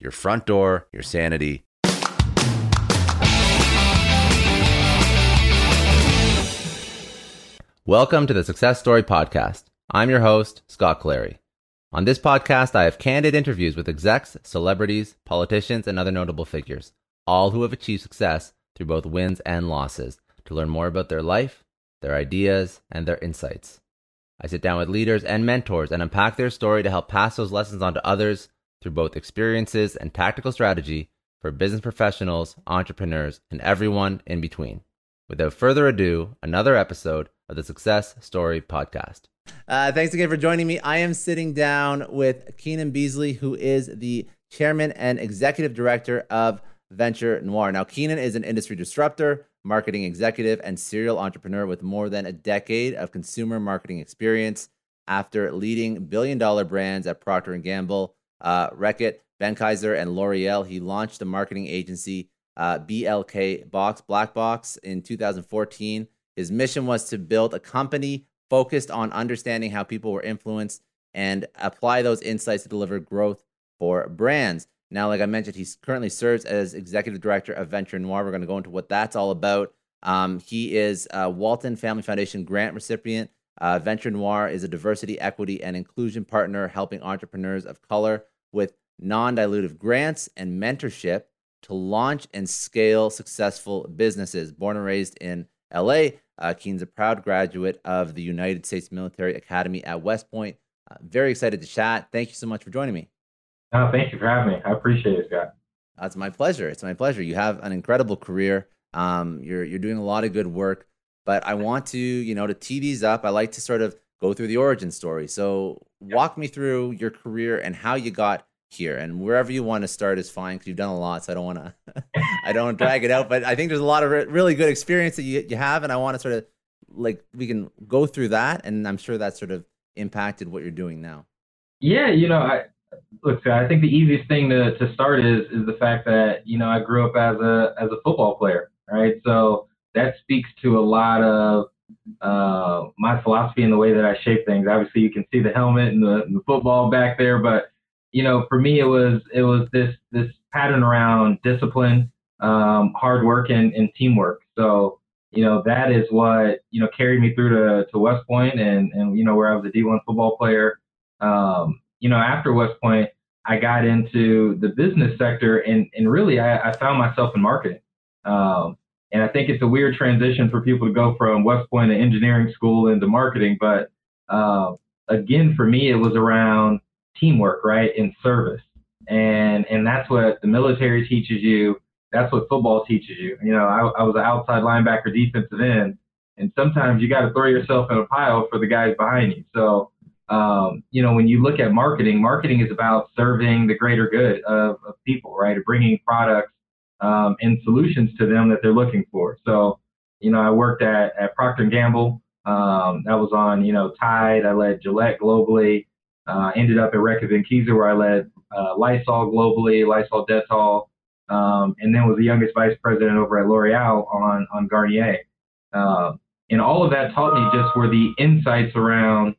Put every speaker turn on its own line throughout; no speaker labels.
your front door, your sanity. Welcome to the Success Story Podcast. I'm your host, Scott Clary. On this podcast, I have candid interviews with execs, celebrities, politicians, and other notable figures, all who have achieved success through both wins and losses, to learn more about their life, their ideas, and their insights. I sit down with leaders and mentors and unpack their story to help pass those lessons on to others through both experiences and tactical strategy for business professionals, entrepreneurs, and everyone in between. Without further ado, another episode of the Success Story Podcast. Uh, thanks again for joining me. I am sitting down with Keenan Beasley, who is the chairman and executive director of Venture Noire. Now, Keenan is an industry disruptor, marketing executive, and serial entrepreneur with more than a decade of consumer marketing experience. After leading billion-dollar brands at Procter & Gamble, uh, Reckitt, Benckiser, and L'Oreal. He launched the marketing agency uh, BLK Box Black Box in 2014. His mission was to build a company focused on understanding how people were influenced and apply those insights to deliver growth for brands. Now, like I mentioned, he currently serves as executive director of Venture Noire. We're going to go into what that's all about. Um, he is a Walton Family Foundation grant recipient. Uh, Venture Noire is a diversity, equity, and inclusion partner helping entrepreneurs of color with non dilutive grants and mentorship to launch and scale successful businesses. Born and raised in LA, uh, Keen's a proud graduate of the United States Military Academy at West Point. Uh, very excited to chat. Thank you so much for joining me.
Oh, thank you for having me. I appreciate it, Scott.
Uh, it's my pleasure. It's my pleasure. You have an incredible career. Um, you're you're doing a lot of good work, but I want to, you know, to tee these up. I like to sort of go through the origin story. So walk me through your career and how you got here and wherever you want to start is fine because you've done a lot so i don't want to i don't drag it out but i think there's a lot of really good experience that you, you have and i want to sort of like we can go through that and i'm sure that sort of impacted what you're doing now
yeah you know i look i think the easiest thing to, to start is is the fact that you know i grew up as a as a football player right so that speaks to a lot of uh, my philosophy and the way that I shape things. Obviously, you can see the helmet and the, and the football back there, but you know, for me, it was it was this this pattern around discipline, um, hard work, and, and teamwork. So you know that is what you know carried me through to, to West Point and and you know where I was a D1 football player. Um, you know after West Point, I got into the business sector and and really I, I found myself in marketing. Um, and I think it's a weird transition for people to go from West Point to engineering school into marketing. But uh, again, for me, it was around teamwork, right, in service. And and that's what the military teaches you. That's what football teaches you. You know, I, I was an outside linebacker, defensive end, and sometimes you got to throw yourself in a pile for the guys behind you. So, um, you know, when you look at marketing, marketing is about serving the greater good of, of people, right, of bringing products um, and solutions to them that they're looking for. So, you know, I worked at at Procter Gamble. Um, that was on, you know, Tide. I led Gillette globally. Uh, ended up at Reckitt Benckiser where I led uh, Lysol globally, Lysol Dettol, um, and then was the youngest vice president over at L'Oreal on on Garnier. Uh, and all of that taught me just were the insights around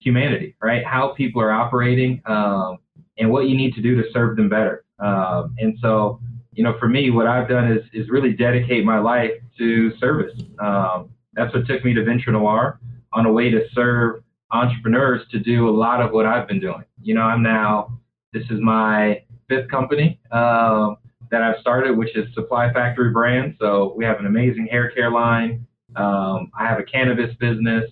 humanity, right? How people are operating um, and what you need to do to serve them better. Um, and so, you know, for me, what I've done is is really dedicate my life to service. Um, that's what took me to Venture Noire on a way to serve entrepreneurs to do a lot of what I've been doing. You know, I'm now, this is my fifth company uh, that I've started, which is Supply Factory Brand. So we have an amazing hair care line. Um, I have a cannabis business.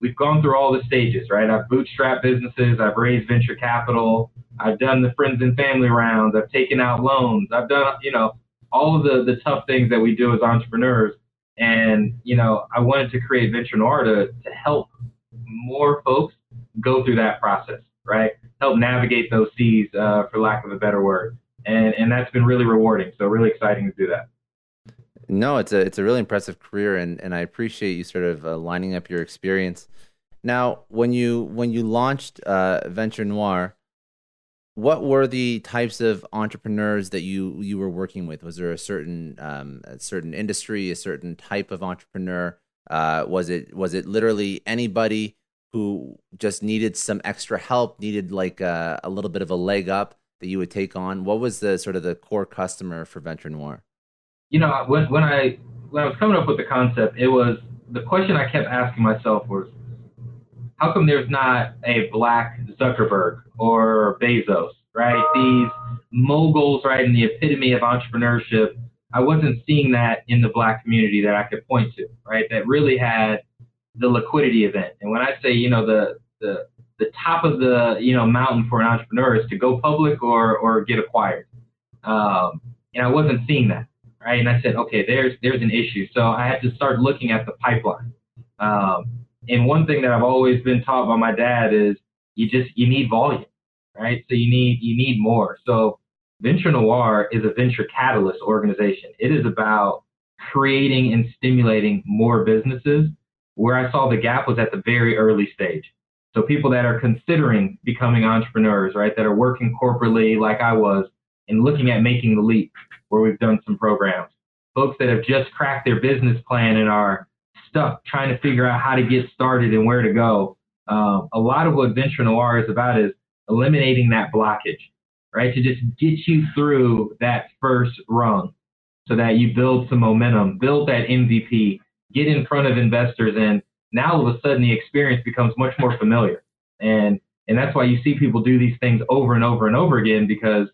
We've gone through all the stages, right? I've bootstrapped businesses, I've raised venture capital, I've done the friends and family rounds, I've taken out loans, I've done, you know, all of the, the tough things that we do as entrepreneurs. And, you know, I wanted to create Venture Noire to, to help more folks go through that process, right? Help navigate those seas, uh, for lack of a better word. And, and that's been really rewarding. So really exciting to do that.
No, it's a it's a really impressive career, and, and I appreciate you sort of uh, lining up your experience. Now, when you when you launched uh, Venture Noire, what were the types of entrepreneurs that you you were working with? Was there a certain um, a certain industry, a certain type of entrepreneur? Uh, was it was it literally anybody who just needed some extra help, needed like a, a little bit of a leg up that you would take on? What was the sort of the core customer for Venture Noire?
You know, when, when I when I was coming up with the concept, it was the question I kept asking myself was, how come there's not a black Zuckerberg or Bezos, right? These moguls, right, in the epitome of entrepreneurship. I wasn't seeing that in the black community that I could point to, right? That really had the liquidity event. And when I say, you know, the the the top of the you know mountain for an entrepreneur is to go public or or get acquired. Um, and I wasn't seeing that right? And I said, okay, there's there's an issue. So I had to start looking at the pipeline. Um, and one thing that I've always been taught by my dad is you just you need volume, right? So you need you need more. So Venture Noire is a venture catalyst organization. It is about creating and stimulating more businesses. Where I saw the gap was at the very early stage. So people that are considering becoming entrepreneurs, right, that are working corporately like I was and looking at making the leap where we've done some programs. Folks that have just cracked their business plan and are stuck trying to figure out how to get started and where to go. Um, a lot of what Venture Noire is about is eliminating that blockage, right? To just get you through that first rung so that you build some momentum, build that MVP, get in front of investors, and now all of a sudden the experience becomes much more familiar. And and that's why you see people do these things over and over and over again because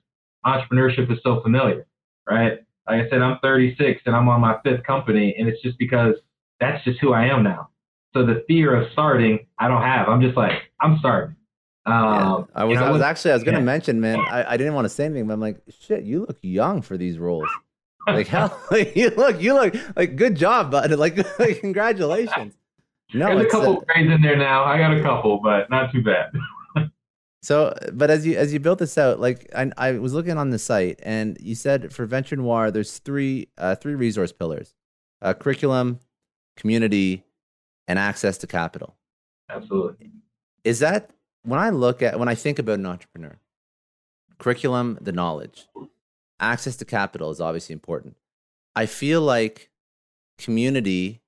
entrepreneurship is so familiar right? Like I said, I'm 36 and I'm on my fifth company, and it's just because that's just who I am now. So the fear of starting, I don't have. I'm just like, I'm starting.
Um, yeah, I was, I was, actually, I was going to mention, man, I, I didn't want to say anything, but I'm like, shit, you look young for these roles. Like, how like, you look, you look like good job, bud. Like, like congratulations.
No, There's a couple uh, grades in there now. I got a couple, but not too bad.
So, but as you as you built this out, like I, I was looking on the site, and you said for Venture Noire, there's three uh, three resource pillars: uh, curriculum, community, and access to capital.
Absolutely.
Is that when I look at when I think about an entrepreneur? Curriculum, the knowledge, access to capital is obviously important. I feel like community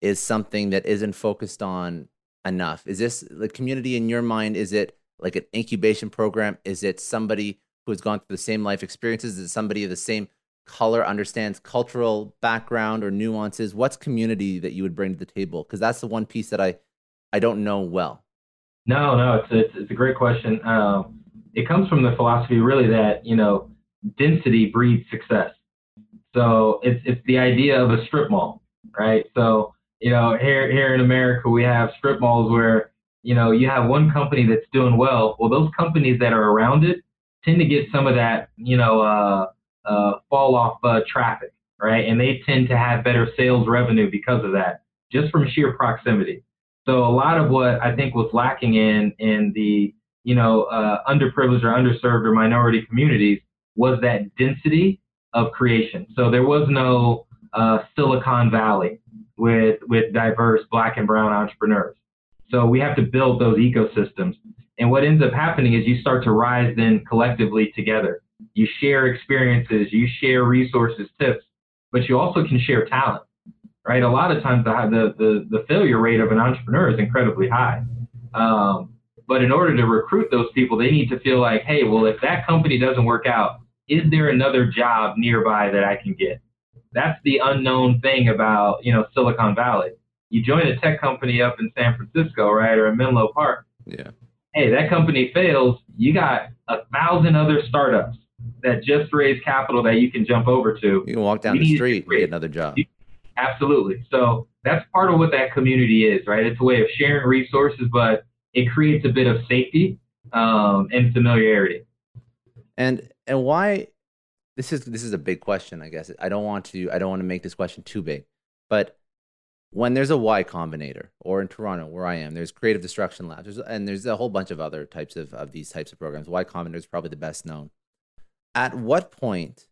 is something that isn't focused on enough. Is this the community in your mind? Is it like an incubation program? Is it somebody who has gone through the same life experiences? Is it somebody of the same color, understands cultural background or nuances? What's community that you would bring to the table? Because that's the one piece that I, I don't know well.
No, no, it's it's, it's a great question. Um, it comes from the philosophy really that you know density breeds success. So it's it's the idea of a strip mall, right? So you know here here in America we have strip malls where you know, you have one company that's doing well. Well, those companies that are around it tend to get some of that, you know, uh, uh, fall off uh, traffic, right? And they tend to have better sales revenue because of that, just from sheer proximity. So a lot of what I think was lacking in in the you know uh, underprivileged or underserved or minority communities was that density of creation. So there was no uh, Silicon Valley with with diverse Black and Brown entrepreneurs. So we have to build those ecosystems. And what ends up happening is you start to rise then collectively together. You share experiences, you share resources, tips, but you also can share talent, right? A lot of times the, the, the failure rate of an entrepreneur is incredibly high. Um, but in order to recruit those people, they need to feel like, hey, well, if that company doesn't work out, is there another job nearby that I can get? That's the unknown thing about, you know, Silicon Valley you join a tech company up in San Francisco, right, or in Menlo Park.
Yeah.
Hey, that company fails. You got a thousand other startups that just raise capital that you can jump over to.
You can walk down the street and get another job.
absolutely. So that's part of what that community is, right? It's a way of sharing resources, but it creates a bit of safety um, and familiarity.
And and why? This is this is a big question. I guess I don't want to I don't want to make this question too big, but when there's a Y Combinator, or in Toronto where I am, there's Creative Destruction Labs, there's, and there's a whole bunch of other types of, of these types of programs. Y Combinator is probably the best known. At what point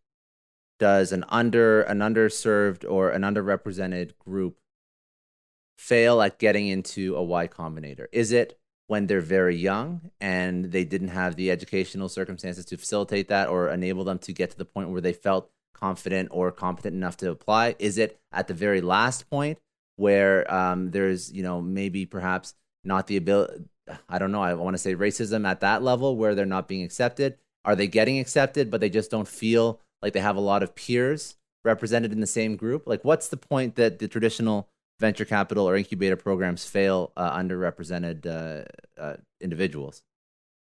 does an under an underserved or an underrepresented group fail at getting into a Y Combinator? Is it when they're very young and they didn't have the educational circumstances to facilitate that or enable them to get to the point where they felt confident or competent enough to apply? Is it at the very last point where um, there's, you know, maybe perhaps not the ability, I don't know, I want to say racism at that level where they're not being accepted? Are they getting accepted, but they just don't feel like they have a lot of peers represented in the same group? Like, what's the point that the traditional venture capital or incubator programs fail uh, underrepresented uh, uh, individuals?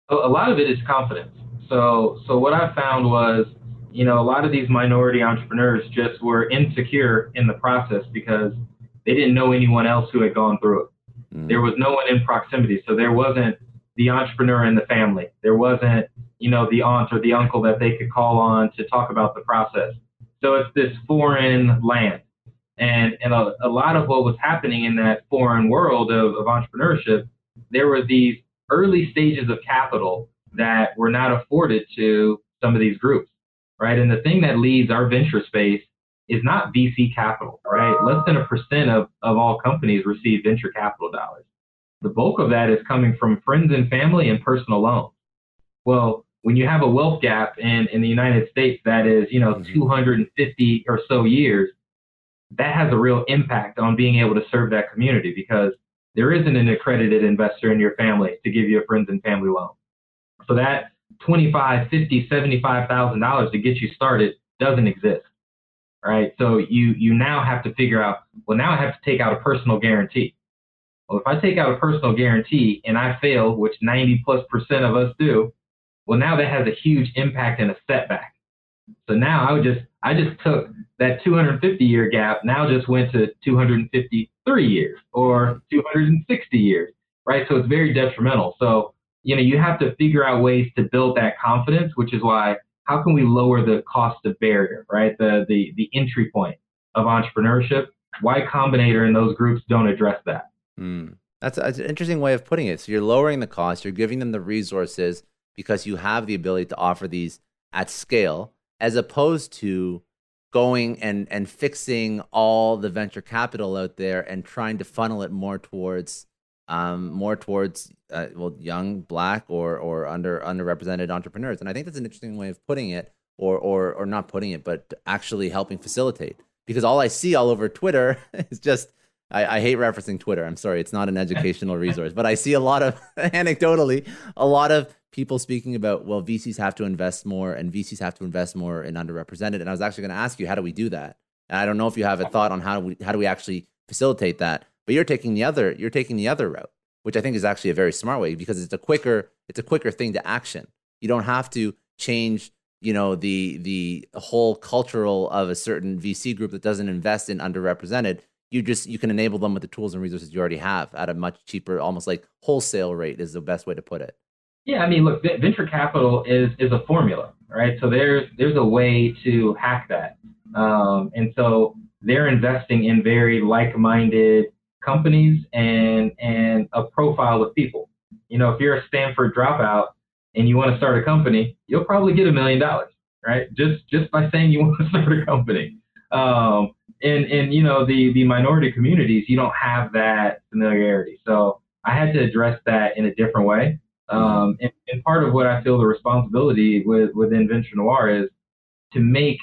A lot of it is confidence. So, so what I found was, you know, a lot of these minority entrepreneurs just were insecure in the process because they didn't know anyone else who had gone through it. Mm. There was no one in proximity, so there wasn't the entrepreneur in the family. There wasn't, you know, the aunt or the uncle that they could call on to talk about the process. So it's this foreign land. And, and a, a lot of what was happening in that foreign world of, of entrepreneurship, there were these early stages of capital that were not afforded to some of these groups, right? And the thing that leads our venture space is not VC capital, right? Less than a percent of, of all companies receive venture capital dollars. The bulk of that is coming from friends and family and personal loans. Well, when you have a wealth gap in, in the United States that is, you know, mm-hmm. 250 or so years, that has a real impact on being able to serve that community because there isn't an accredited investor in your family to give you a friends and family loan. So that 25, 50, 75,000 dollars to get you started doesn't exist. Right? So you you now have to figure out, well now I have to take out a personal guarantee. Well, if I take out a personal guarantee and I fail, which 90 plus percent of us do, well now that has a huge impact and a setback. So now I would just I just took that 250 year gap now just went to 253 years or 260 years, right? So it's very detrimental. So, you know, you have to figure out ways to build that confidence, which is why how can we lower the cost of barrier, right? The the the entry point of entrepreneurship. Y Combinator and those groups don't address that.
Mm. That's, that's an interesting way of putting it. So you're lowering the cost, you're giving them the resources because you have the ability to offer these at scale, as opposed to going and and fixing all the venture capital out there and trying to funnel it more towards um, more towards uh, well young black or or under underrepresented entrepreneurs. And i think that's an interesting way of putting it or or or not putting it but actually helping facilitate. Because all i see all over twitter is just I, I hate referencing twitter. I'm sorry. It's not an educational resource. But i see a lot of anecdotally a lot of people speaking about well VCs have to invest more and VCs have to invest more in underrepresented. And I was actually going to ask you how do we do that? And I don't know if you have a thought on how do we how do we actually facilitate that but you're taking the other you're taking the other route which I think is actually a very smart way because it's a quicker it's a quicker thing to action. You don't have to change you know the the whole cultural of a certain VC group that doesn't invest in underrepresented. You just you can enable them with the tools and resources you already have at a much cheaper almost like wholesale rate is the best way to put it.
Yeah, I mean, look, venture capital is is a formula, right? So there's there's a way to hack that, um, and so they're investing in very like-minded companies and and a profile of people. You know, if you're a Stanford dropout and you want to start a company, you'll probably get a million dollars, right? Just just by saying you want to start a company. Um, and and you know the the minority communities, you don't have that familiarity. So I had to address that in a different way. Um, and, and, part of what I feel the responsibility with, within Venture Noire is to make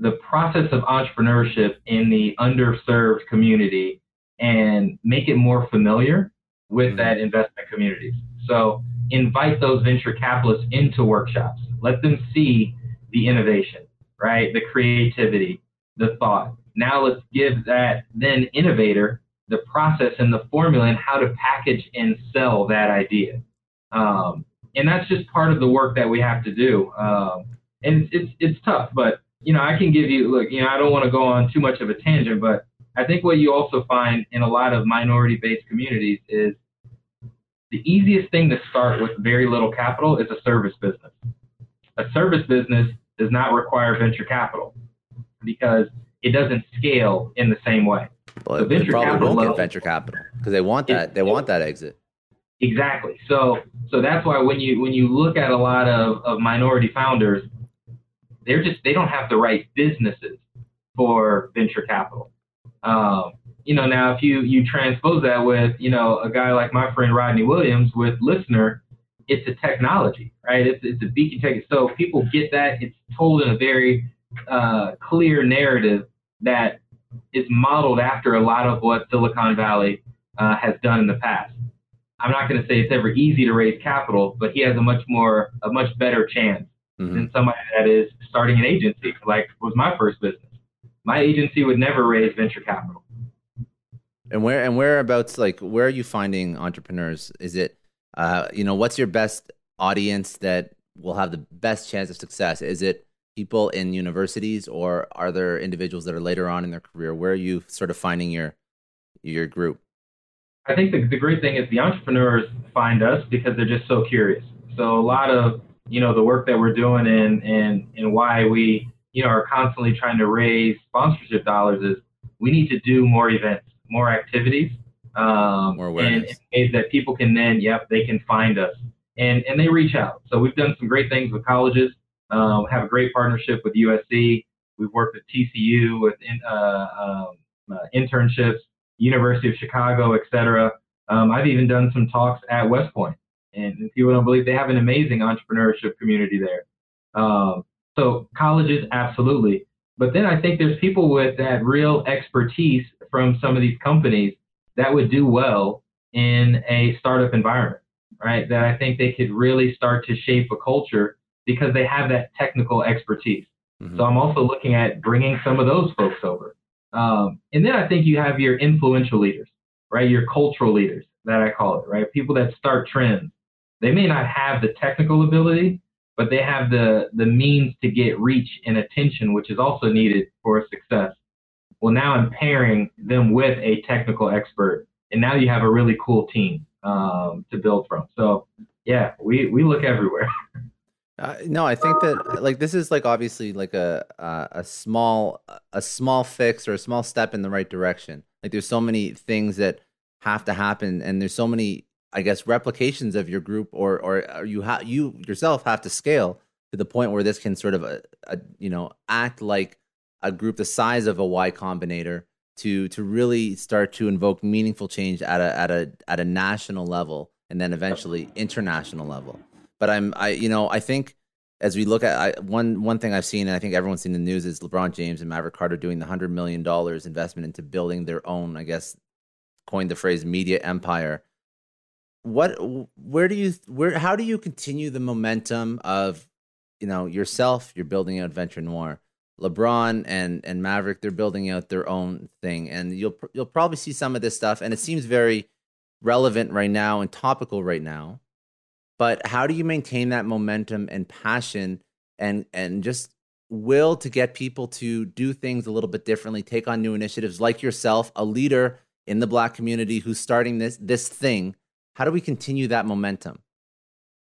the process of entrepreneurship in the underserved community and make it more familiar with mm-hmm. that investment community. So invite those venture capitalists into workshops. Let them see the innovation, right? The creativity, the thought. Now let's give that then innovator the process and the formula and how to package and sell that idea. Um, and that's just part of the work that we have to do. Um, and it's, it's, it's tough, but you know, I can give you look, you know, I don't want to go on too much of a tangent, but I think what you also find in a lot of minority-based communities is the easiest thing to start with very little capital is a service business. A service business does not require venture capital because it doesn't scale in the same way.
Well, so they probably won't get venture capital because they want that. They want that exit.
Exactly. So so that's why when you when you look at a lot of, of minority founders, they're just they don't have the right businesses for venture capital. Um, you know, now if you you transpose that with you know a guy like my friend Rodney Williams with LISNR, it's a technology, right? It's it's a beacon tech. So people get that. It's told in a very uh, clear narrative that is modeled after a lot of what Silicon Valley uh, has done in the past. I'm not going to say it's ever easy to raise capital, but he has a much more a much better chance mm-hmm. than somebody that is starting an agency, like was my first business. My agency would never raise venture capital.
And where and whereabouts like where are you finding entrepreneurs? Is it uh, you know what's your best audience that will have the best chance of success? Is it people in universities or are there individuals that are later on in their career? Where are you sort of finding your your group?
I think the, the great thing is the entrepreneurs find us because they're just so curious. So a lot of you know the work that we're doing and and and why we you know are constantly trying to raise sponsorship dollars is we need to do more events, more activities, um, more and ways that people can then yep they can find us and and they reach out. So we've done some great things with colleges. Um, have a great partnership with USC. We've worked with TCU with in, uh, um, uh, internships, University of Chicago, et cetera. Um, I've even done some talks at West Point, and people don't believe they have an amazing entrepreneurship community there. Um, so colleges, absolutely. But then I think there's people with that real expertise from some of these companies that would do well in a startup environment, right? That I think they could really start to shape a culture because they have that technical expertise. Mm-hmm. So I'm also looking at bringing some of those folks over. Um, and then I think you have your influential leaders, right? Your cultural leaders that I call it, right? People that start trends. They may not have the technical ability, but they have the the means to get reach and attention, which is also needed for success. Well, now I'm pairing them with a technical expert, and now you have a really cool team um, to build from. So yeah, we we look everywhere.
Uh, no, I think that like this is like obviously like a uh, a small a small fix or a small step in the right direction. Like there's so many things that have to happen, and there's so many I guess replications of your group, or or, or you have you yourself have to scale to the point where this can sort of a, uh, a, you know act like a group the size of a Y Combinator to to really start to invoke meaningful change at a at a at a national level and then eventually international level. But I'm I you know I think as we look at I, one one thing I've seen and I think everyone's seen the news is LeBron James and Maverick Carter doing the hundred million dollars investment into building their own I guess coined the phrase media empire. What where do you where how do you continue the momentum of you know yourself you're building out Venture Noire LeBron and and Maverick they're building out their own thing and you'll you'll probably see some of this stuff and it seems very relevant right now and topical right now but how do you maintain that momentum and passion and and just will to get people to do things a little bit differently, take on new initiatives like yourself, a leader in the black community who's starting this this thing. How do we continue that momentum?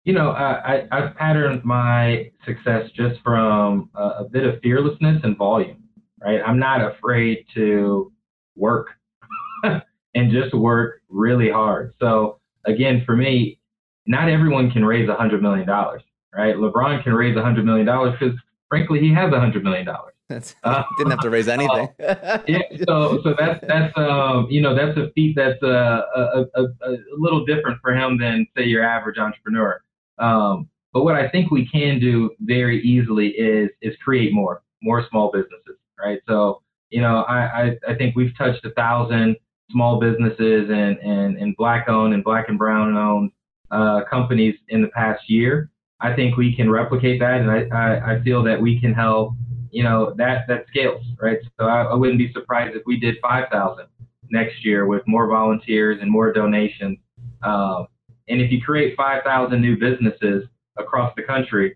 You know, I, I, have patterned my success just from a, a bit of fearlessness and volume, right? I'm not afraid to work and just work really hard. So again, for me, not everyone can raise a hundred million dollars, right? LeBron can raise a hundred million dollars because frankly he has a hundred million dollars.
Uh, didn't have to raise anything.
uh, yeah, so so that's that's um you know that's a feat that's uh, a, a, a, a little different for him than say your average entrepreneur. Um, but what I think we can do very easily is is create more more small businesses, right? So you know I I, I think we've touched a thousand small businesses and and and black owned and black and brown owned uh, companies in the past year. I think we can replicate that, and I, I, I feel that we can help. You know that that scales, right? So I, I wouldn't be surprised if we did 5,000 next year with more volunteers and more donations. Um, and if you create 5,000 new businesses across the country,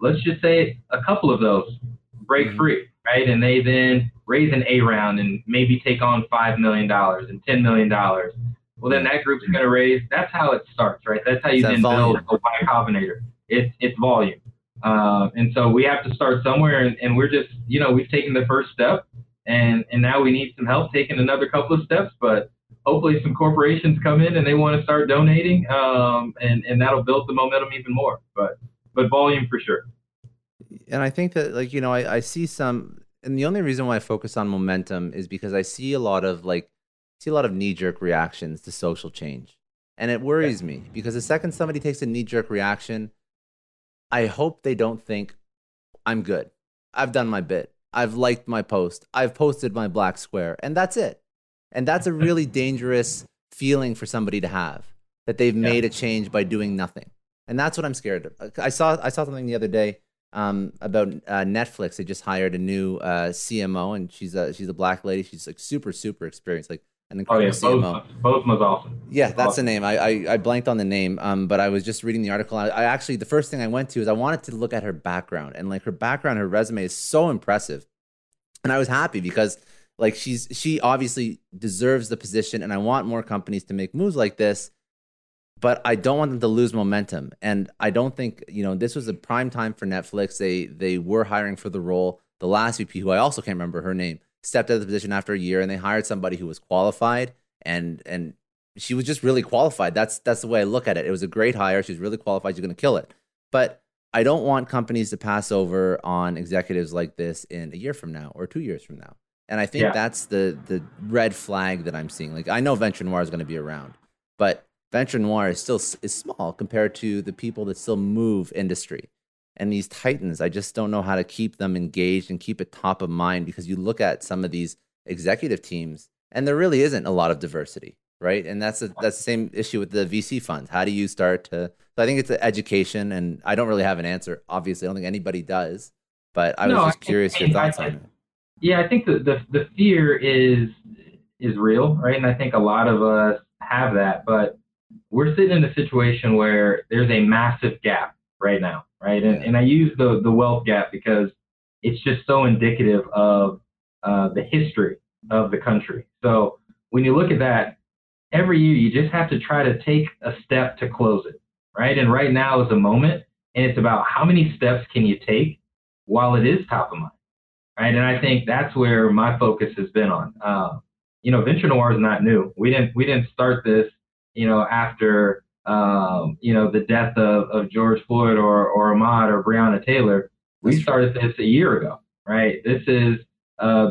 let's just say a couple of those break mm-hmm. free, right? And they then raise an A round and maybe take on $5 million and $10 million. Well, then that group's going to raise. That's how it starts, right? That's how you then build a Y Combinator. It's, it's volume. Uh, and so we have to start somewhere, and, and we're just, you know, we've taken the first step, and, and now we need some help taking another couple of steps, but hopefully some corporations come in and they want to start donating, um, and, and that'll build the momentum even more. But, but volume for sure
and I think that like you know I, I see some and the only reason why I focus on momentum is because I see a lot of like see a lot of knee jerk reactions to social change. And it worries yeah. me because the second somebody takes a knee jerk reaction, I hope they don't think I'm good. I've done my bit. I've liked my post. I've posted my black square and that's it. And that's a really dangerous feeling for somebody to have that they've yeah. made a change by doing nothing. And that's what I'm scared of. I saw I saw something the other day um, about uh, Netflix. They just hired a new uh, CMO, and she's a she's a black lady. She's like super super experienced, like an incredible oh, yeah, CMO.
Bozoma's awesome.
Yeah, that's the name. I, I, I blanked on the name, um, but I was just reading the article. I, I actually the first thing I went to is I wanted to look at her background, and like her background, her resume is so impressive, and I was happy because like she's she obviously deserves the position, and I want more companies to make moves like this but I don't want them to lose momentum. And I don't think you know this was a prime time for Netflix. They they were hiring for the role. The last VP, who I also can't remember her name, stepped out of the position after a year, and they hired somebody who was qualified and and she was just really qualified. That's that's the way I look at it. It was a great hire. She's really qualified. She's going to kill it. But I don't want companies to pass over on executives like this in a year from now or two years from now. And I think yeah. that's the the red flag that I'm seeing. Like I know Venture Noire is going to be around, but Venture Noire is still is small compared to the people that still move industry. And these titans, I just don't know how to keep them engaged and keep it top of mind because you look at some of these executive teams and there really isn't a lot of diversity, right? And that's a, that's the same issue with the VC funds. How do you start to? So I think it's education, and I don't really have an answer. Obviously, I don't think anybody does. But I was no, just curious I, your thoughts I, on it.
Yeah, I think the, the the fear is is real, right? And I think a lot of us have that, but we're sitting in a situation where there's a massive gap right now, right? And, yeah. and I use the, the wealth gap because it's just so indicative of uh, the history of the country. So when you look at that, every year you just have to try to take a step to close it, right? And right now is a moment, and it's about how many steps can you take while it is top of mind, right? And I think that's where my focus has been on. Uh, you know, Venture Noire is not new. We didn't we didn't start this you know, after um, you know the death of, of George Floyd or or Ahmaud or Breonna Taylor. We started this a year ago, right? This is uh,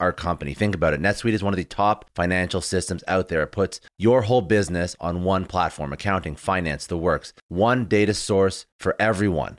our company. Think about it. NetSuite is one of the top financial systems out there. It puts your whole business on one platform accounting, finance, the works, one data source for everyone.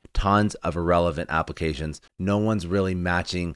tons of irrelevant applications. No one's really matching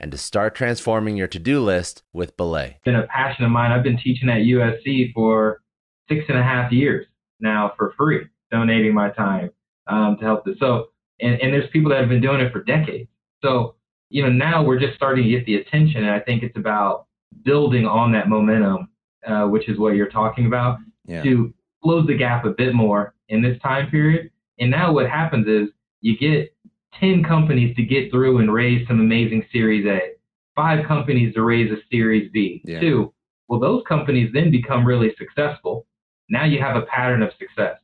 and to start transforming your to do list with Belay.
It's been a passion of mine. I've been teaching at USC for six and a half years now for free, donating my time um, to help this. So, and, and there's people that have been doing it for decades. So, you know, now we're just starting to get the attention, and I think it's about building on that momentum, uh, which is what you're talking about, yeah. to close the gap a bit more in this time period. And now what happens is you get 10 companies to get through and raise some amazing Series A, five companies to raise a Series B, yeah. two. Well, those companies then become really successful. Now you have a pattern of success.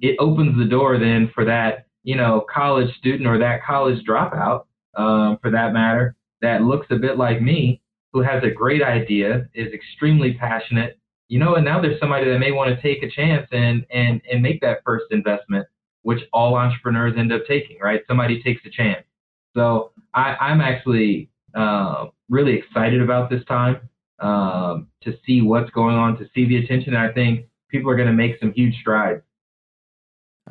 It opens the door then for that, you know, college student or that college dropout, um, for that matter, that looks a bit like me, who has a great idea, is extremely passionate, you know, and now there's somebody that may want to take a chance and and and make that first investment, which all entrepreneurs end up taking, right? Somebody takes a chance. So I, I'm actually uh, really excited about this time um, to see what's going on, to see the attention. And I think people are going to make some huge strides.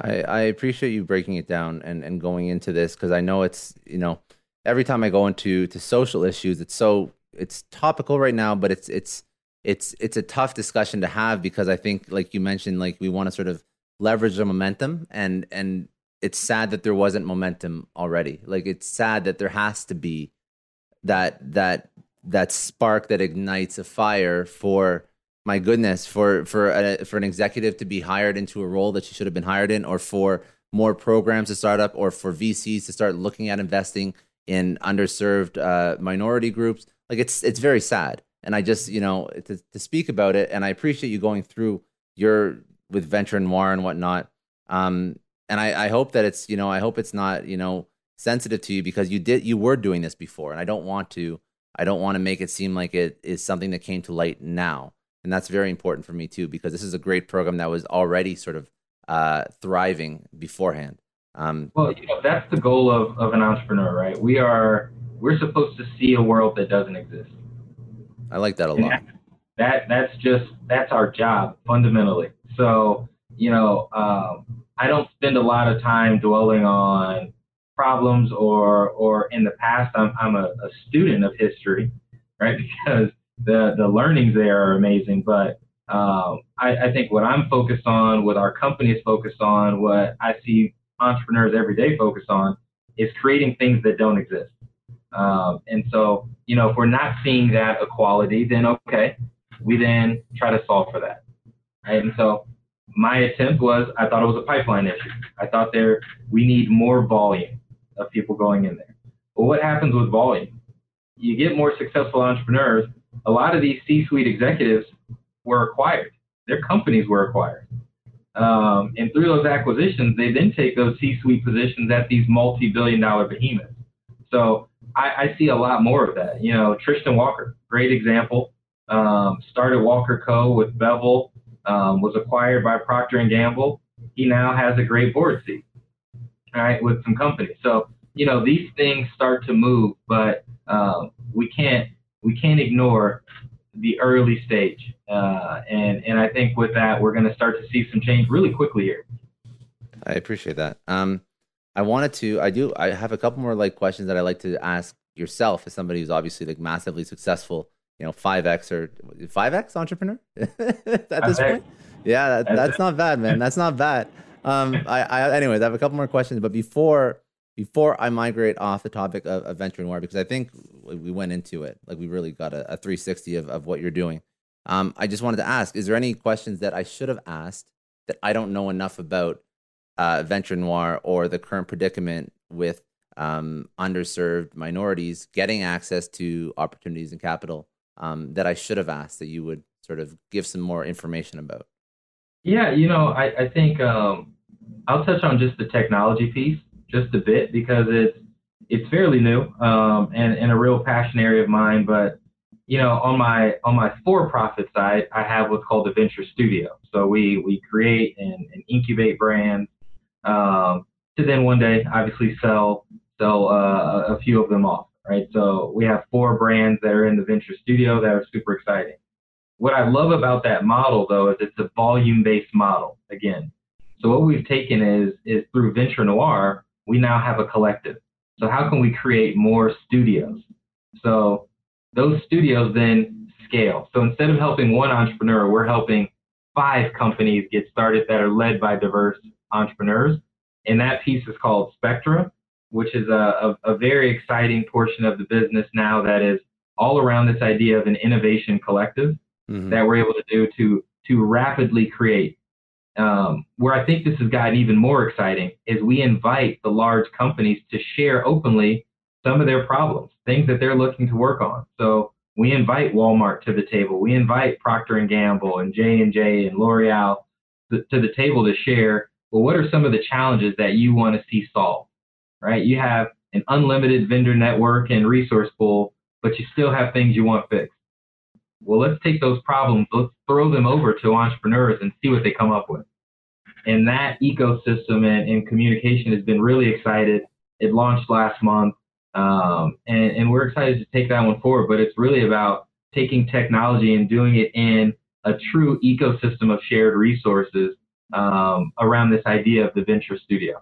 I, I appreciate you breaking it down and, and going into this because I know it's you know every time I go into to social issues it's so it's topical right now but it's it's it's it's a tough discussion to have because I think like you mentioned like we want to sort of leverage the momentum and and it's sad that there wasn't momentum already. Like it's sad that there has to be that that that spark that ignites a fire for my goodness for for a, for an executive to be hired into a role that she should have been hired in or for more programs to start up or for VCs to start looking at investing in underserved uh, minority groups. Like it's it's very sad. And I just you know to, to speak about it, and I appreciate you going through your with Venture and Noire and whatnot. Um, and I, I hope that it's you know I hope it's not you know sensitive to you because you did you were doing this before, and I don't want to I don't want to make it seem like it is something that came to light now, and that's very important for me too because this is a great program that was already sort of uh, thriving beforehand.
Um, well, you know, that's the goal of, of an entrepreneur, right? We are we're supposed to see a world that doesn't exist.
I like that a lot.
That, that, that's just that's our job fundamentally. So you know, um, I don't spend a lot of time dwelling on problems or or in the past. I'm I'm a, a student of history, right? Because the the learnings there are amazing. But um, I, I think what I'm focused on, what our company is focused on, what I see entrepreneurs every day focus on, is creating things that don't exist. Um, and so, you know, if we're not seeing that equality, then okay, we then try to solve for that. Right? And so my attempt was I thought it was a pipeline issue. I thought there we need more volume of people going in there. But what happens with volume? You get more successful entrepreneurs. A lot of these C-suite executives were acquired. Their companies were acquired. Um, and through those acquisitions, they then take those C-suite positions at these multi-billion dollar behemoths. So I, I see a lot more of that. You know, Tristan Walker, great example. Um, started Walker Co. with Bevel, um, was acquired by Procter and Gamble. He now has a great board seat, right, with some companies. So you know these things start to move, but um, we can't we can't ignore the early stage. Uh, and and I think with that we're going to start to see some change really quickly here.
I appreciate that. Um, I wanted to. I do. I have a couple more like questions that I like to ask yourself as somebody who's obviously like massively successful. You know, five x or five x entrepreneur at this point. Yeah, that, that's not bad, man. That's not bad. Um, I, I, anyways, I have a couple more questions, but before before I migrate off the topic of, of Venture Noire, because I think we went into it, like we really got a, a 360 of, of what you're doing. Um, I just wanted to ask: Is there any questions that I should have asked that I don't know enough about uh, Venture Noire or the current predicament with um, underserved minorities getting access to opportunities and capital um, that I should have asked that you would sort of give some more information about?
Yeah, you know, I, I think um, I'll touch on just the technology piece just a bit because it's it's fairly new um, and, and a real passion area of mine. But you know, on my on my for-profit side, I have what's called a venture studio. So we we create and, and incubate brands um, to then one day obviously sell sell uh, a few of them off, right? So we have four brands that are in the venture studio that are super exciting. What I love about that model though is it's a volume based model again. So what we've taken is is through Venture Noire, we now have a collective. So how can we create more studios? So those studios then scale. So instead of helping one entrepreneur, we're helping five companies get started that are led by diverse entrepreneurs. And that piece is called Spectra, which is a, a, a very exciting portion of the business now that is all around this idea of an innovation collective mm-hmm. that we're able to do to to rapidly create um, where I think this has gotten even more exciting is we invite the large companies to share openly some of their problems, things that they're looking to work on. So we invite Walmart to the table. We invite Procter and Gamble and J and J and L'Oreal to, to the table to share. Well, what are some of the challenges that you want to see solved? Right? You have an unlimited vendor network and resource pool, but you still have things you want fixed. Well, let's take those problems, let's throw them over to entrepreneurs and see what they come up with. And that ecosystem and, and communication has been really excited. It launched last month, um, and, and we're excited to take that one forward. But it's really about taking technology and doing it in a true ecosystem of shared resources um, around this idea of the venture studio.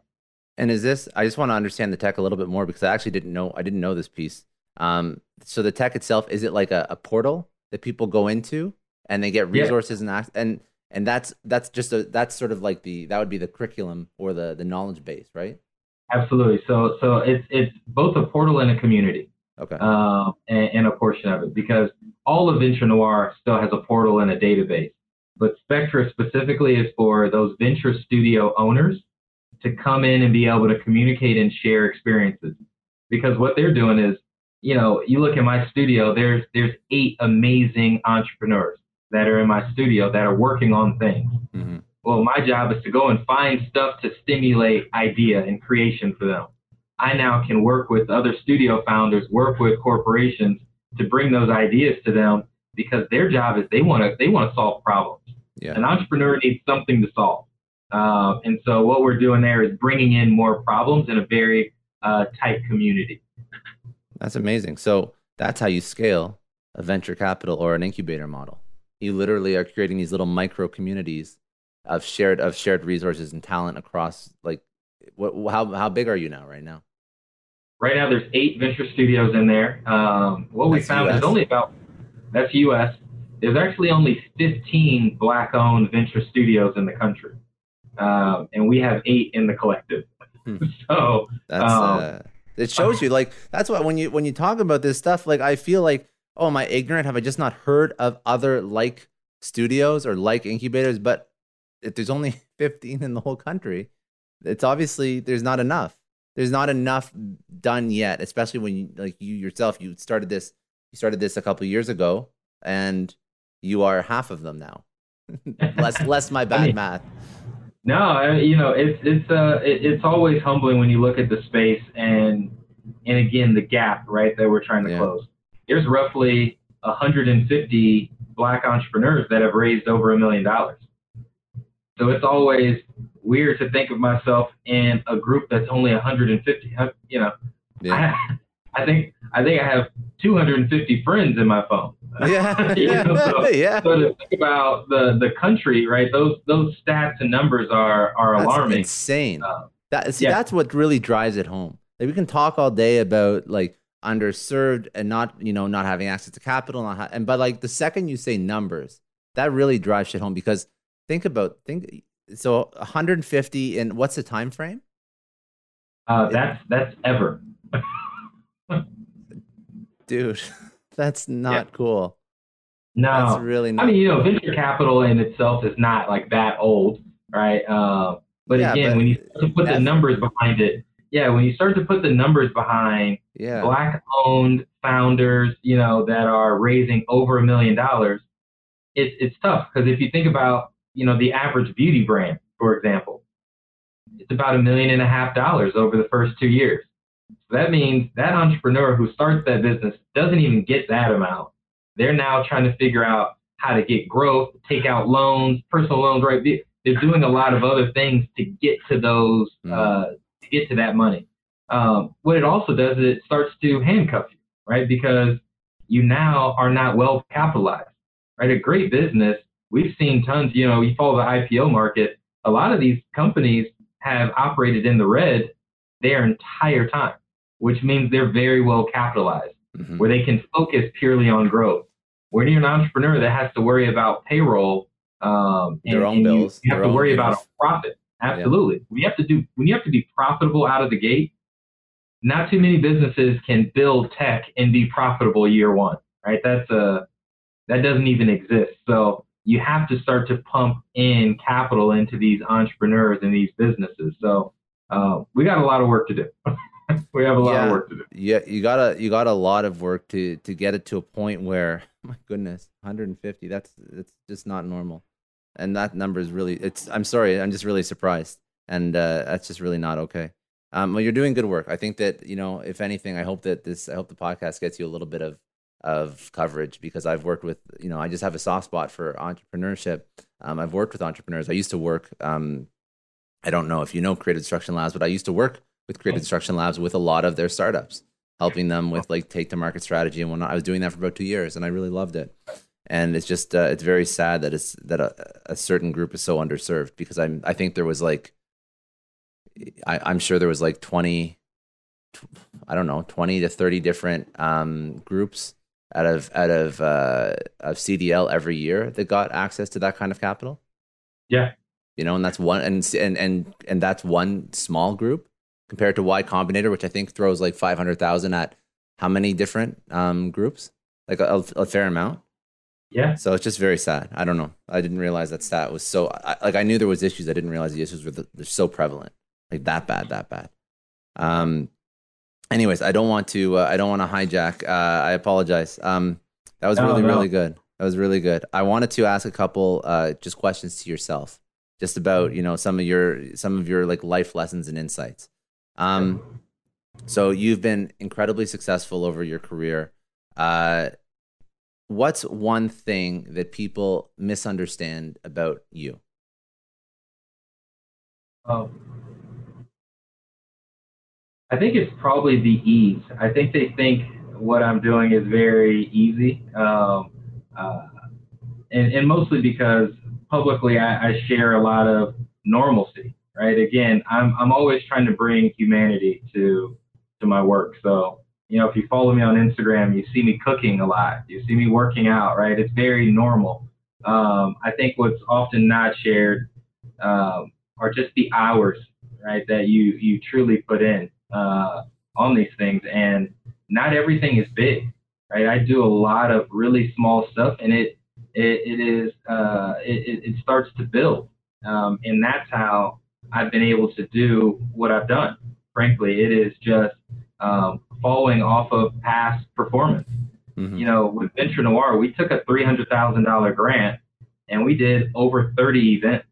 And is this? I just want to understand the tech a little bit more because I actually didn't know. I didn't know this piece. Um, so the tech itself is it like a, a portal that people go into and they get resources yeah. and and and that's that's just a that's sort of like the that would be the curriculum or the the knowledge base, right?
Absolutely. So so it's it's both a portal and a community.
Okay.
Um, and, and, a portion of it because all of Venture Noire still has a portal and a database, but Spectra specifically is for those venture studio owners to come in and be able to communicate and share experiences. Because what they're doing is, you know, you look at my studio, there's there's eight amazing entrepreneurs that are in my studio that are working on things. Mm-hmm. Well, my job is to go and find stuff to stimulate idea and creation for them. I now can work with other studio founders, work with corporations to bring those ideas to them because their job is they want to they want to solve problems. Yeah. An entrepreneur needs something to solve. Uh, and so what we're doing there is bringing in more problems in a very uh, tight community.
That's amazing. So that's how you scale a venture capital or an incubator model. You literally are creating these little micro communities of shared of shared resources and talent across like what how how big are you now right now?
Right now, there's eight venture studios in there. Um, what we found US. is only about that's U.S. There's actually only 15 black-owned venture studios in the country um, and we have eight in the collective. Hmm. so
that's um, uh, it shows you like that's why when you when you talk about this stuff, like I feel like oh, am I ignorant? Have I just not heard of other like studios or like incubators? But if there's only 15 in the whole country, it's obviously there's not enough. There's not enough done yet, especially when you like you yourself. You started this. You started this a couple years ago, and you are half of them now. less less my bad I mean, math.
No, you know, it's it's uh it, it's always humbling when you look at the space and and again the gap right that we're trying to yeah. close. There's roughly 150 black entrepreneurs that have raised over a million dollars. So it's always weird to think of myself in a group that's only 150. You know, yeah. I, I think I think I have 250 friends in my phone.
Yeah, yeah,
know, so, yeah. So to think about the the country, right? Those those stats and numbers are are
that's
alarming.
Insane. Uh, that see, yeah. that's what really drives it home. Like we can talk all day about like underserved and not you know not having access to capital, not ha- and but like the second you say numbers, that really drives it home because think about think so 150 and what's the time frame?
Uh, that's that's ever.
Dude. That's not yeah. cool.
No,
that's really not.
I mean, you know, venture capital in itself is not like that old, right? Uh, but yeah, again, but when you start to put the numbers behind it, yeah, when you start to put the numbers behind
yeah.
black-owned founders, you know, that are raising over a million dollars, it's it's tough because if you think about, you know, the average beauty brand, for example, it's about a million and a half dollars over the first two years. So that means that entrepreneur who starts that business doesn't even get that amount. They're now trying to figure out how to get growth, take out loans, personal loans, right? They're doing a lot of other things to get to those, mm. uh, to get to that money. Um, what it also does is it starts to handcuff you, right? Because you now are not well capitalized, right? A great business, we've seen tons, you know, you follow the IPO market, a lot of these companies have operated in the red their entire time, which means they're very well capitalized, mm-hmm. where they can focus purely on growth. When you're an entrepreneur that has to worry about payroll, um,
and, their own bills,
you, you have to worry bills. about a profit. Absolutely. Yeah. When you have to do when you have to be profitable out of the gate, not too many businesses can build tech and be profitable year one, right? That's a that doesn't even exist. So you have to start to pump in capital into these entrepreneurs and these businesses. So uh, we got a lot of work to do. we have a lot
yeah,
of work to do.
Yeah, you got a you got a lot of work to to get it to a point where my goodness, 150. That's that's just not normal, and that number is really. It's. I'm sorry. I'm just really surprised, and uh, that's just really not okay. Um, well, you're doing good work. I think that you know, if anything, I hope that this. I hope the podcast gets you a little bit of of coverage because I've worked with. You know, I just have a soft spot for entrepreneurship. Um, I've worked with entrepreneurs. I used to work. Um, I don't know if you know Creative Destruction Labs, but I used to work with Creative Destruction Labs with a lot of their startups, helping them with like take to market strategy and whatnot. I was doing that for about two years, and I really loved it. And it's just uh, it's very sad that it's that a, a, certain group is so underserved because I'm I think there was like I, I'm sure there was like twenty I don't know twenty to thirty different um, groups out of out of uh, of CDL every year that got access to that kind of capital.
Yeah,
you know, and that's one and and and and that's one small group compared to Y Combinator, which I think throws like five hundred thousand at how many different um, groups? Like a, a, fair amount.
Yeah.
So it's just very sad. I don't know. I didn't realize that stat was so. I, like I knew there was issues. I didn't realize the issues were the, they're so prevalent, like that bad, that bad. Um. Anyways, I don't want to. Uh, I don't want to hijack. Uh, I apologize. Um. That was no, really, no. really good. That was really good. I wanted to ask a couple uh, just questions to yourself, just about you know some of your some of your like life lessons and insights. Um, so you've been incredibly successful over your career. Uh, what's one thing that people misunderstand about you?
Um, I think it's probably the ease. I think they think what I'm doing is very easy, um, uh, and, and, mostly because publicly I, I share a lot of normalcy right? Again, I'm I'm always trying to bring humanity to to my work. So, you know, if you follow me on Instagram, you see me cooking a lot. You see me working out, right? It's very normal. Um, I think what's often not shared um, are just the hours, right, that you you truly put in uh, on these things, and not everything is big, right? I do a lot of really small stuff, and it it, it is uh, it, it starts to build, um, and that's how I've been able to do what I've done. Frankly, it is just um, following off of past performance. Mm-hmm. You know, with Venture Noire, we took a three hundred thousand dollar grant and we did over thirty events.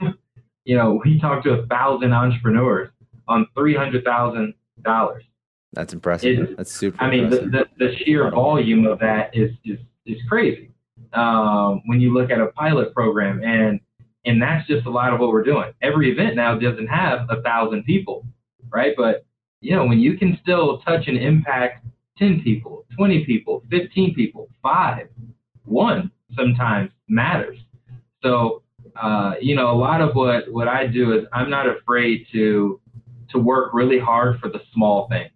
you know, we talked to a thousand entrepreneurs on three hundred thousand dollars.
That's impressive. It, That's super.
I mean, the, the, the, sheer volume of that is is is crazy. Um, when you look at a pilot program and and that's just a lot of what we're doing. Every event now doesn't have a thousand people, right? But you know, when you can still touch and impact 10 people, 20 people, 15 people, five, one sometimes matters. So, uh, you know, a lot of what, what I do is I'm not afraid to, to work really hard for the small things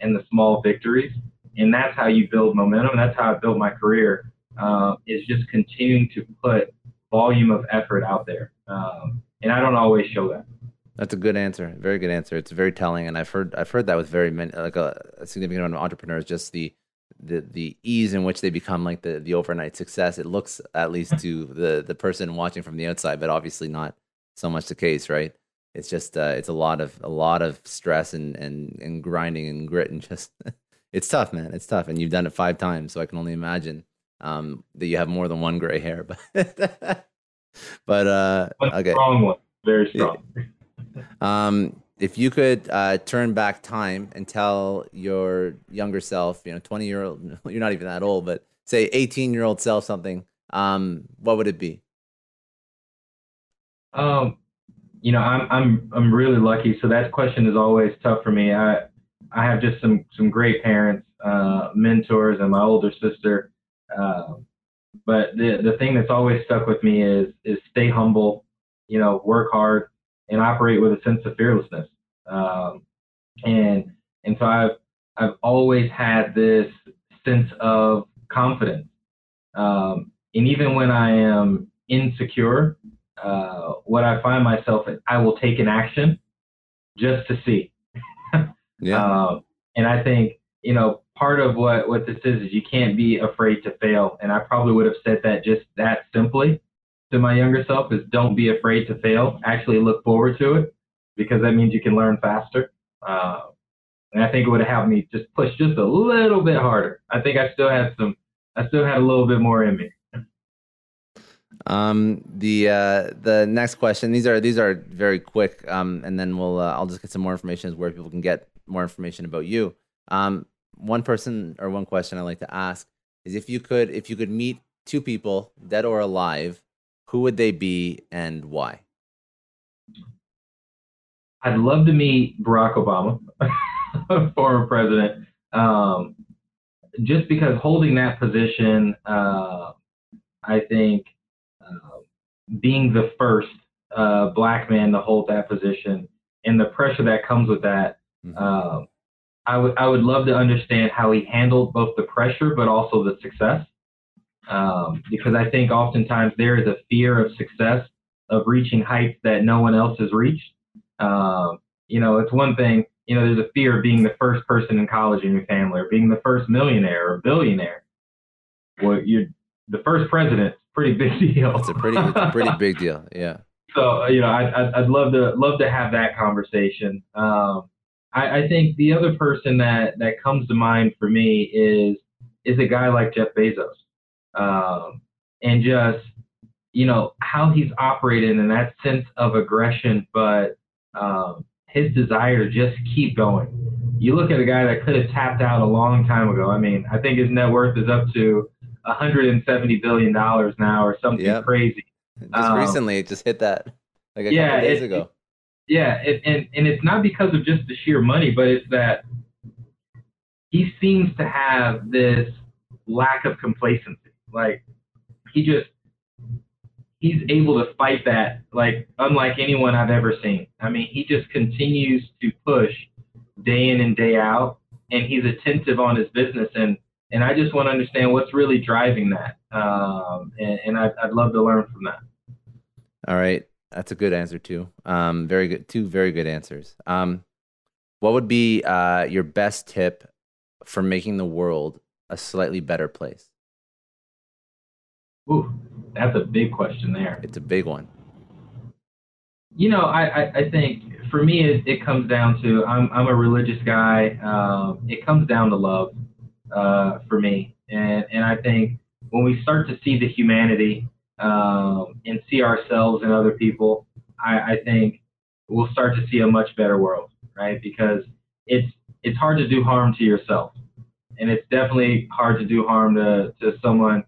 and the small victories. And that's how you build momentum. That's how I built my career, uh, is just continuing to put volume of effort out there. Um, and I don't always show that.
That's a good answer. Very good answer. It's very telling, and I've heard I've heard that with very many like a, a significant amount of entrepreneurs. Just the the the ease in which they become like the the overnight success. It looks at least to the the person watching from the outside, but obviously not so much the case, right? It's just uh, it's a lot of a lot of stress and and and grinding and grit and just it's tough, man. It's tough, and you've done it five times, so I can only imagine um, that you have more than one gray hair. But but uh, okay,
strong one, very strong.
um, if you could uh, turn back time and tell your younger self, you know, twenty year old, you're not even that old, but say eighteen year old self something, um, what would it be?
Um, you know, I'm I'm I'm really lucky. So that question is always tough for me. I I have just some some great parents, uh, mentors, and my older sister uh, but the the thing that's always stuck with me is is stay humble, you know, work hard and operate with a sense of fearlessness. Um, and and so I've I've always had this sense of confidence. Um, and even when I am insecure, uh, what I find myself I will take an action just to see.
yeah.
Uh, and I think you know part of what what this is is you can't be afraid to fail. And I probably would have said that just that simply to my younger self is don't be afraid to fail. Actually look forward to it because that means you can learn faster. Uh, and I think it would have helped me just push just a little bit harder. I think I still had some, I still had a little bit more in me.
Um, the uh, the next question. These are these are very quick. Um, and then we'll uh, I'll just get some more information as where people can get more information about you. Um, one person or one question I like to ask is if you could if you could meet two people, dead or alive, who would they be and why?
I'd love to meet Barack Obama, former president, um, just because holding that position, uh, I think uh, being the first uh, black man to hold that position and the pressure that comes with that, mm-hmm. I would I would love to understand how he handled both the pressure but also the success, um, because I think oftentimes there is a fear of success of reaching heights that no one else has reached. Um, you know, it's one thing. You know, there's a fear of being the first person in college in your family, or being the first millionaire or billionaire. Well, you're the first president. Pretty big deal.
It's a pretty, it's a pretty big deal. Yeah.
So you know, I, I'd love to love to have that conversation. Um, I, I think the other person that that comes to mind for me is is a guy like Jeff Bezos, um, and just you know how he's operated and that sense of aggression, but um, his desire to just keep going. You look at a guy that could have tapped out a long time ago. I mean, I think his net worth is up to 170 billion dollars now, or something yep. crazy.
Just um, recently, it just hit that like a yeah, couple days it, ago. It,
yeah, it, and and it's not because of just the sheer money, but it's that he seems to have this lack of complacency. Like he just he's able to fight that like unlike anyone I've ever seen. I mean, he just continues to push day in and day out, and he's attentive on his business. And and I just want to understand what's really driving that. Um, and, and I'd, I'd love to learn from that.
All right, that's a good answer too. Um, very good, two very good answers. Um, what would be uh, your best tip for making the world a slightly better place?
Ooh, that's a big question there.
It's a big one.
You know, I, I, I think for me it, it comes down to I'm I'm a religious guy. Um, it comes down to love uh, for me, and and I think when we start to see the humanity um, and see ourselves and other people, I, I think we'll start to see a much better world, right? Because it's it's hard to do harm to yourself, and it's definitely hard to do harm to to someone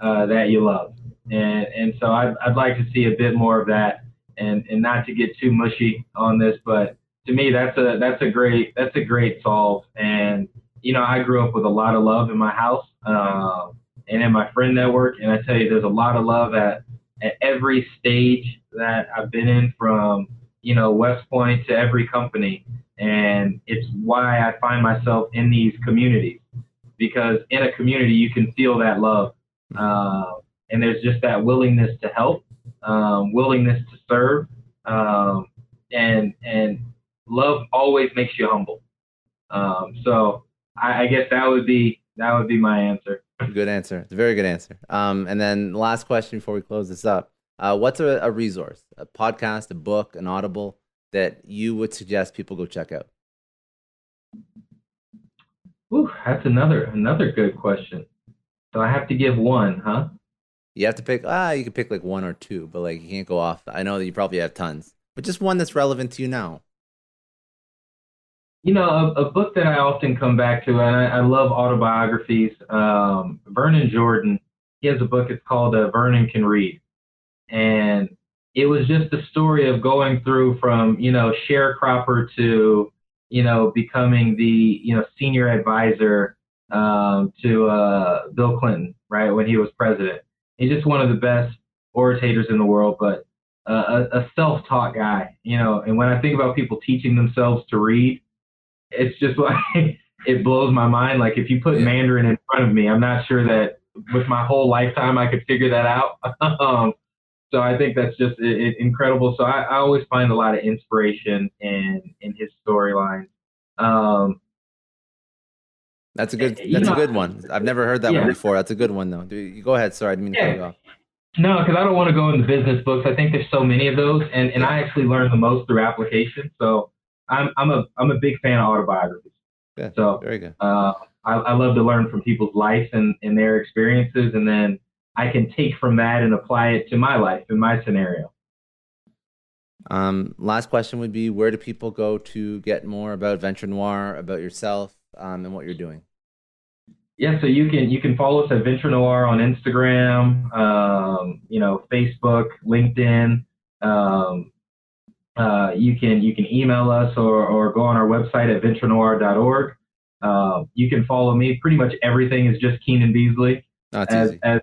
uh, that you love. And and so I'd I'd like to see a bit more of that, and and not to get too mushy on this, but to me that's a that's a great that's a great solve. And you know I grew up with a lot of love in my house. Um, and in my friend network. And I tell you, there's a lot of love at, at every stage that I've been in from, you know, West Point to every company. And it's why I find myself in these communities because in a community, you can feel that love. Uh, and there's just that willingness to help, um, willingness to serve. Um, and, and love always makes you humble. Um, so I, I guess that would be, that would be my answer.
Good answer. It's a very good answer. Um, and then last question before we close this up: uh, What's a, a resource, a podcast, a book, an Audible that you would suggest people go check out?
Ooh, that's another another good question. So I have to give one, huh?
You have to pick. Ah, you can pick like one or two, but like you can't go off. I know that you probably have tons, but just one that's relevant to you now
you know, a, a, book that I often come back to, and I, I love autobiographies. Um, Vernon Jordan, he has a book. It's called uh, Vernon Can Read, and it was just a story of going through from you know sharecropper to you know becoming the you know senior advisor um, to uh, Bill Clinton, right when he was president. He's just one of the best orators in the world, but uh, a, a self-taught guy, you know. And when I think about people teaching themselves to read it's just like it blows my mind. Like if you put Mandarin in front of me, I'm not sure that with my whole lifetime I could figure that out. um, so I think that's just it, it, incredible. So I, I, always find a lot of inspiration in in his storylines. Um,
That's a good. That's know, a good one. I've never heard that yeah. one before. That's a good one though. You go ahead. Sorry, I didn't mean to cut you off.
No, because I don't want to go into business books. I think there's so many of those, and, and I actually learn the most through application. So I'm I'm a I'm a big fan of autobiographies.
Good. So very good.
Uh, I, I love to learn from people's life and, and their experiences, and then I can take from that and apply it to my life and my scenario.
Um, last question would be: Where do people go to get more about Venture Noire, about yourself, um, and what you're doing?
Yeah, so you can you can follow us at Venture Noire on Instagram, um, you know, Facebook, LinkedIn. Um, uh, you can you can email us or, or go on our website at venturenoire.org. Uh, you can follow me. Pretty much everything is just Keenan Beasley.
That's as,
easy. As,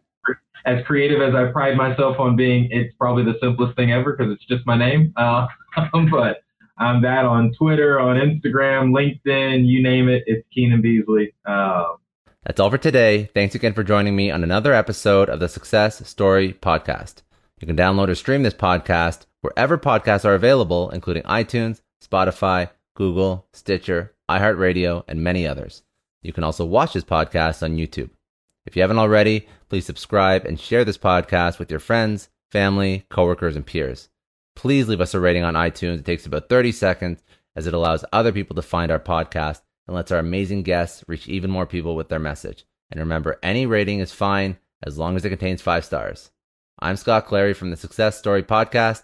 as creative as I pride myself on being, it's probably the simplest thing ever because it's just my name. Uh, but I'm that on Twitter, on Instagram, LinkedIn, you name it. It's Keenan Beasley. Uh,
That's all for today. Thanks again for joining me on another episode of the Success Story Podcast. You can download or stream this podcast wherever podcasts are available, including iTunes, Spotify, Google, Stitcher, iHeartRadio, and many others. You can also watch this podcast on YouTube. If you haven't already, please subscribe and share this podcast with your friends, family, coworkers, and peers. Please leave us a rating on iTunes. It takes about 30 seconds as it allows other people to find our podcast and lets our amazing guests reach even more people with their message. And remember, any rating is fine as long as it contains five stars. I'm Scott Clary from the Success Story Podcast,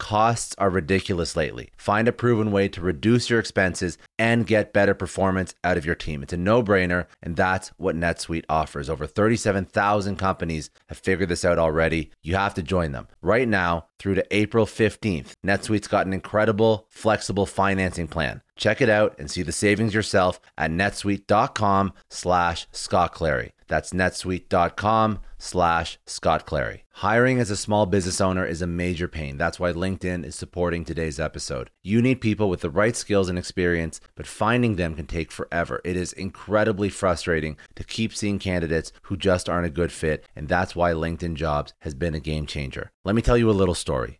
Costs are ridiculous lately. Find a proven way to reduce your expenses and get better performance out of your team. It's a no brainer, and that's what NetSuite offers. Over 37,000 companies have figured this out already. You have to join them. Right now, through to April 15th, NetSuite's got an incredible, flexible financing plan. Check it out and see the savings yourself at netsuite.com slash Scott Clary. That's netsuite.com slash Scott Clary. Hiring as a small business owner is a major pain. That's why LinkedIn is supporting today's episode. You need people with the right skills and experience, but finding them can take forever. It is incredibly frustrating to keep seeing candidates who just aren't a good fit, and that's why LinkedIn Jobs has been a game changer. Let me tell you a little story.